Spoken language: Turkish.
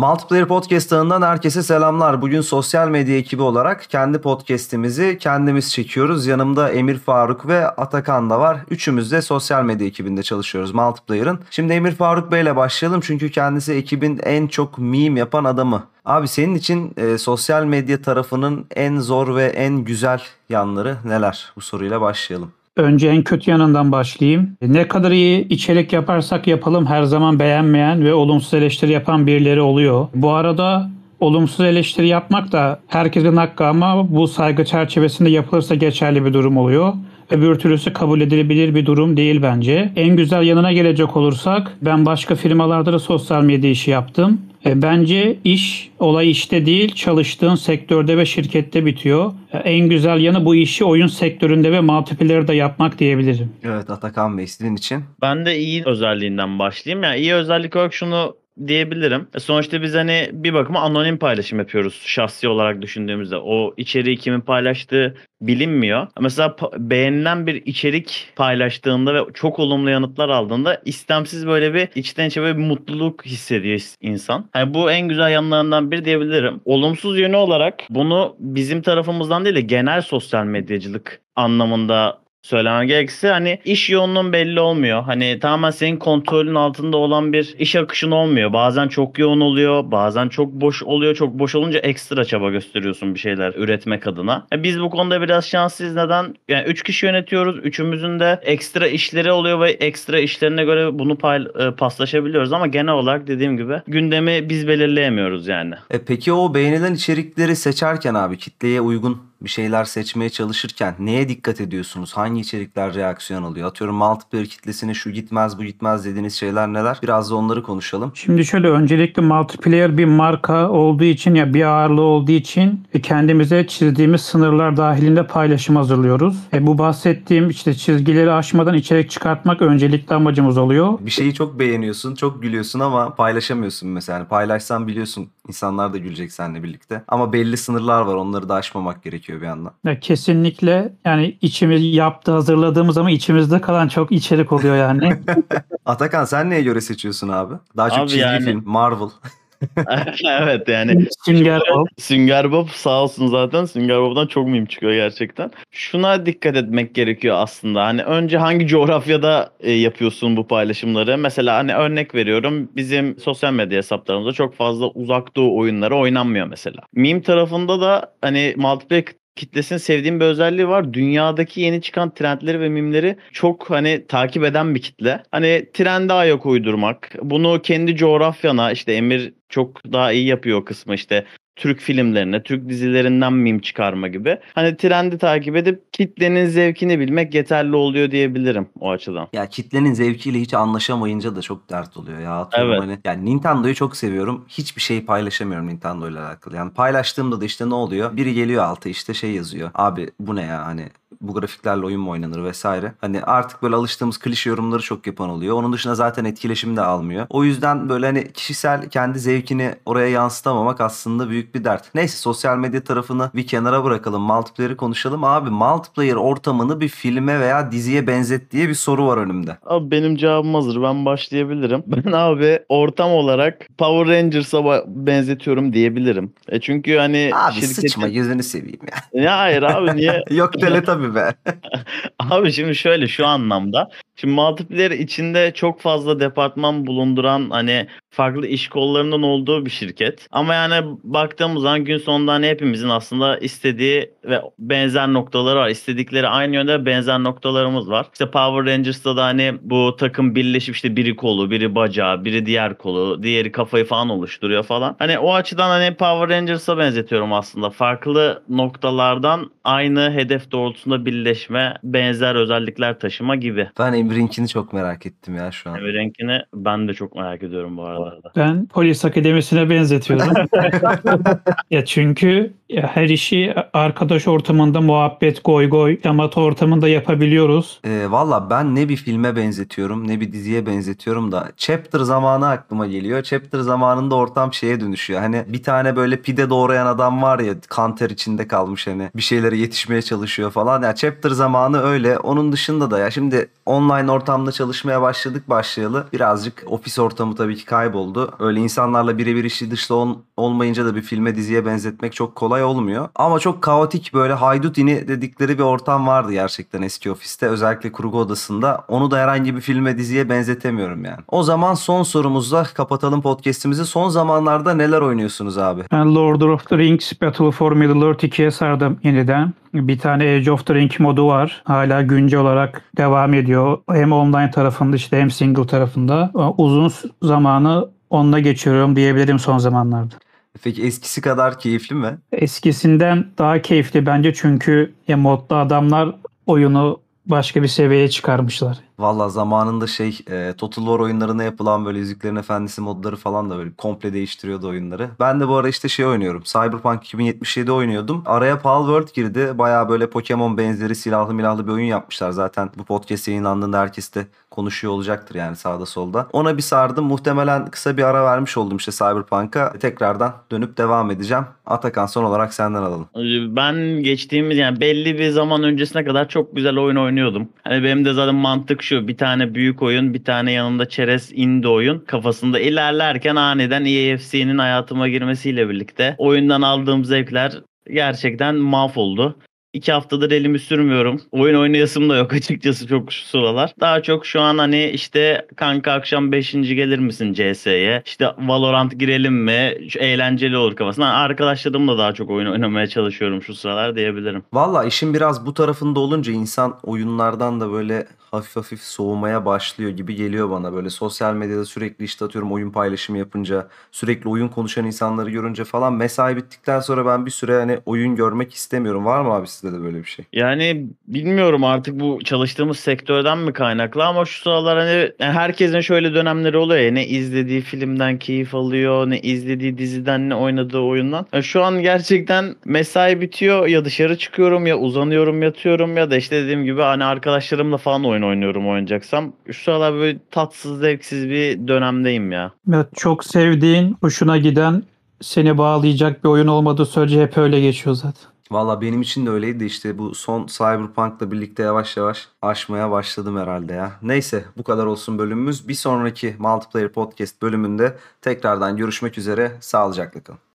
Multiplayer Podcast ağından herkese selamlar. Bugün sosyal medya ekibi olarak kendi podcast'imizi kendimiz çekiyoruz. Yanımda Emir Faruk ve Atakan da var. Üçümüz de sosyal medya ekibinde çalışıyoruz Multiplayer'ın. Şimdi Emir Faruk Bey ile başlayalım çünkü kendisi ekibin en çok meme yapan adamı. Abi senin için e, sosyal medya tarafının en zor ve en güzel yanları neler? Bu soruyla başlayalım. Önce en kötü yanından başlayayım. Ne kadar iyi içerik yaparsak yapalım her zaman beğenmeyen ve olumsuz eleştiri yapan birileri oluyor. Bu arada olumsuz eleştiri yapmak da herkesin hakkı ama bu saygı çerçevesinde yapılırsa geçerli bir durum oluyor. Öbür türlüsü kabul edilebilir bir durum değil bence. En güzel yanına gelecek olursak ben başka firmalarda da sosyal medya işi yaptım. E, bence iş olay işte değil çalıştığın sektörde ve şirkette bitiyor. E, en güzel yanı bu işi oyun sektöründe ve multiplayer'da yapmak diyebilirim. Evet Atakan Bey sizin için. Ben de iyi özelliğinden başlayayım. Yani iyi özellik olarak şunu diyebilirim. E, sonuçta biz hani bir bakıma anonim paylaşım yapıyoruz şahsi olarak düşündüğümüzde. O içeriği kimin paylaştığı bilinmiyor. Mesela beğenilen bir içerik paylaştığında ve çok olumlu yanıtlar aldığında istemsiz böyle bir içten içe bir mutluluk hissediyor insan. Yani bu en güzel yanlarından bir diyebilirim. Olumsuz yönü olarak bunu bizim tarafımızdan değil de genel sosyal medyacılık anlamında söylemem gerekirse hani iş yoğunluğun belli olmuyor. Hani tamamen senin kontrolün altında olan bir iş akışın olmuyor. Bazen çok yoğun oluyor, bazen çok boş oluyor. Çok boş olunca ekstra çaba gösteriyorsun bir şeyler üretmek adına. E biz bu konuda biraz şanslıyız. Neden? Yani 3 kişi yönetiyoruz. Üçümüzün de ekstra işleri oluyor ve ekstra işlerine göre bunu pay, e, paslaşabiliyoruz ama genel olarak dediğim gibi gündemi biz belirleyemiyoruz yani. E peki o beğenilen içerikleri seçerken abi kitleye uygun bir şeyler seçmeye çalışırken neye dikkat ediyorsunuz? Hangi içerikler reaksiyon alıyor? Atıyorum multiplayer kitlesine şu gitmez bu gitmez dediğiniz şeyler neler? Biraz da onları konuşalım. Şimdi şöyle öncelikle multiplayer bir marka olduğu için ya bir ağırlığı olduğu için kendimize çizdiğimiz sınırlar dahilinde paylaşım hazırlıyoruz. E bu bahsettiğim işte çizgileri aşmadan içerik çıkartmak öncelikli amacımız oluyor. Bir şeyi çok beğeniyorsun, çok gülüyorsun ama paylaşamıyorsun mesela. Yani paylaşsan biliyorsun insanlar da gülecek seninle birlikte. Ama belli sınırlar var onları da aşmamak gerekiyor bir yandan. Ya kesinlikle yani içimiz yaptı hazırladığımız ama içimizde kalan çok içerik oluyor yani. Atakan sen neye göre seçiyorsun abi? Daha çok abi çizgi yani... film, Marvel. evet yani. Sünger Bob. Sünger Bob sağ olsun zaten. Sünger Bob'dan çok miyim çıkıyor gerçekten. Şuna dikkat etmek gerekiyor aslında. Hani önce hangi coğrafyada e, yapıyorsun bu paylaşımları? Mesela hani örnek veriyorum. Bizim sosyal medya hesaplarımızda çok fazla uzak doğu oyunları oynanmıyor mesela. Meme tarafında da hani multiplayer kitlesinin sevdiğim bir özelliği var. Dünyadaki yeni çıkan trendleri ve mimleri çok hani takip eden bir kitle. Hani trende ayak uydurmak, bunu kendi coğrafyana işte Emir çok daha iyi yapıyor o kısmı işte Türk filmlerine, Türk dizilerinden mim çıkarma gibi. Hani trendi takip edip kitlenin zevkini bilmek yeterli oluyor diyebilirim o açıdan. Ya kitlenin zevkiyle hiç anlaşamayınca da çok dert oluyor ya. evet. Hani, yani Nintendo'yu çok seviyorum. Hiçbir şey paylaşamıyorum Nintendo ile alakalı. Yani paylaştığımda da işte ne oluyor? Biri geliyor altı işte şey yazıyor. Abi bu ne ya hani bu grafiklerle oyun mu oynanır vesaire. Hani artık böyle alıştığımız klişe yorumları çok yapan oluyor. Onun dışında zaten etkileşim de almıyor. O yüzden böyle hani kişisel kendi zevkini oraya yansıtamamak aslında büyük bir dert. Neyse sosyal medya tarafını bir kenara bırakalım. Multiplayer'ı konuşalım. Abi multiplayer ortamını bir filme veya diziye benzet diye bir soru var önümde. Abi benim cevabım hazır. Ben başlayabilirim. Ben abi ortam olarak Power Rangers'a benzetiyorum diyebilirim. E çünkü hani Abi şirketin... sıçma gözünü seveyim ya. Ya hayır abi niye? Yok Teletubby be. Abi şimdi şöyle şu anlamda. Şimdi multiplayer içinde çok fazla departman bulunduran hani farklı iş kollarından olduğu bir şirket. Ama yani baktığımız zaman gün sonunda hani hepimizin aslında istediği ve benzer noktaları var. İstedikleri aynı yönde benzer noktalarımız var. İşte Power Rangers'ta da hani bu takım birleşip işte biri kolu, biri bacağı, biri diğer kolu, diğeri kafayı falan oluşturuyor falan. Hani o açıdan hani Power Rangers'a benzetiyorum aslında. Farklı noktalardan aynı hedef doğrultusunda birleşme, benzer özellikler taşıma gibi. Ben Emrinkini çok merak ettim ya şu an. Emrinkini ben de çok merak ediyorum bu arada. Ben polis akademisine benzetiyorum. ya çünkü Ya her işi arkadaş ortamında muhabbet, goy goy, şamata ortamında yapabiliyoruz. Ee, Valla ben ne bir filme benzetiyorum ne bir diziye benzetiyorum da Chapter zamanı aklıma geliyor. Chapter zamanında ortam şeye dönüşüyor. Hani bir tane böyle pide doğrayan adam var ya kanter içinde kalmış hani bir şeylere yetişmeye çalışıyor falan. Ya Chapter zamanı öyle. Onun dışında da ya şimdi online ortamda çalışmaya başladık başlayalı. Birazcık ofis ortamı tabii ki kayboldu. Öyle insanlarla birebir işi dışta ol- olmayınca da bir filme diziye benzetmek çok kolay olmuyor. Ama çok kaotik böyle haydut ini dedikleri bir ortam vardı gerçekten eski ofiste. Özellikle kurgu odasında. Onu da herhangi bir filme diziye benzetemiyorum yani. O zaman son sorumuzla kapatalım podcast'imizi. Son zamanlarda neler oynuyorsunuz abi? Ben Lord of the Rings Battle for Middle-earth 2'ye sardım yeniden. Bir tane Age of the Ring modu var. Hala güncel olarak devam ediyor. Hem online tarafında işte hem single tarafında. Uzun zamanı onunla geçiriyorum diyebilirim son zamanlarda. Peki eskisi kadar keyifli mi? Eskisinden daha keyifli bence çünkü ya modda adamlar oyunu başka bir seviyeye çıkarmışlar. Valla zamanında şey e, Total War oyunlarına yapılan böyle Yüzüklerin Efendisi modları falan da böyle komple değiştiriyordu oyunları. Ben de bu ara işte şey oynuyorum. Cyberpunk 2077 oynuyordum. Araya Pal World girdi. Baya böyle Pokemon benzeri silahlı milahlı bir oyun yapmışlar. Zaten bu podcast yayınlandığında herkes de konuşuyor olacaktır yani sağda solda. Ona bir sardım. Muhtemelen kısa bir ara vermiş oldum işte Cyberpunk'a. Tekrardan dönüp devam edeceğim. Atakan son olarak senden alalım. Ben geçtiğimiz yani belli bir zaman öncesine kadar çok güzel oyun oynuyordum. Hani benim de zaten mantık şu bir tane büyük oyun bir tane yanında çerez indie oyun kafasında ilerlerken aniden EAFC'nin hayatıma girmesiyle birlikte oyundan aldığım zevkler gerçekten mahvoldu. İki haftadır elimi sürmüyorum. Oyun oynayasım da yok açıkçası çok şu sıralar. Daha çok şu an hani işte kanka akşam 5. gelir misin CS'ye? İşte Valorant girelim mi? Şu eğlenceli olur kafasına. Arkadaşlarımla daha çok oyun oynamaya çalışıyorum şu sıralar diyebilirim. Valla işin biraz bu tarafında olunca insan oyunlardan da böyle hafif hafif soğumaya başlıyor gibi geliyor bana. Böyle sosyal medyada sürekli işte atıyorum oyun paylaşımı yapınca, sürekli oyun konuşan insanları görünce falan mesai bittikten sonra ben bir süre hani oyun görmek istemiyorum. Var mı abi sizde de böyle bir şey? Yani bilmiyorum artık bu çalıştığımız sektörden mi kaynaklı ama şu sıralar hani yani herkesin şöyle dönemleri oluyor ya ne izlediği filmden keyif alıyor ne izlediği diziden ne oynadığı oyundan. Ya şu an gerçekten mesai bitiyor ya dışarı çıkıyorum ya uzanıyorum yatıyorum ya da işte dediğim gibi hani arkadaşlarımla falan oyun oynuyorum oynayacaksam. Şu sıralar böyle tatsız zevksiz bir dönemdeyim ya. Evet, çok sevdiğin, hoşuna giden, seni bağlayacak bir oyun olmadığı sürece hep öyle geçiyor zaten. Valla benim için de öyleydi işte bu son Cyberpunk'la birlikte yavaş yavaş aşmaya başladım herhalde ya. Neyse bu kadar olsun bölümümüz. Bir sonraki Multiplayer Podcast bölümünde tekrardan görüşmek üzere. Sağlıcakla kalın.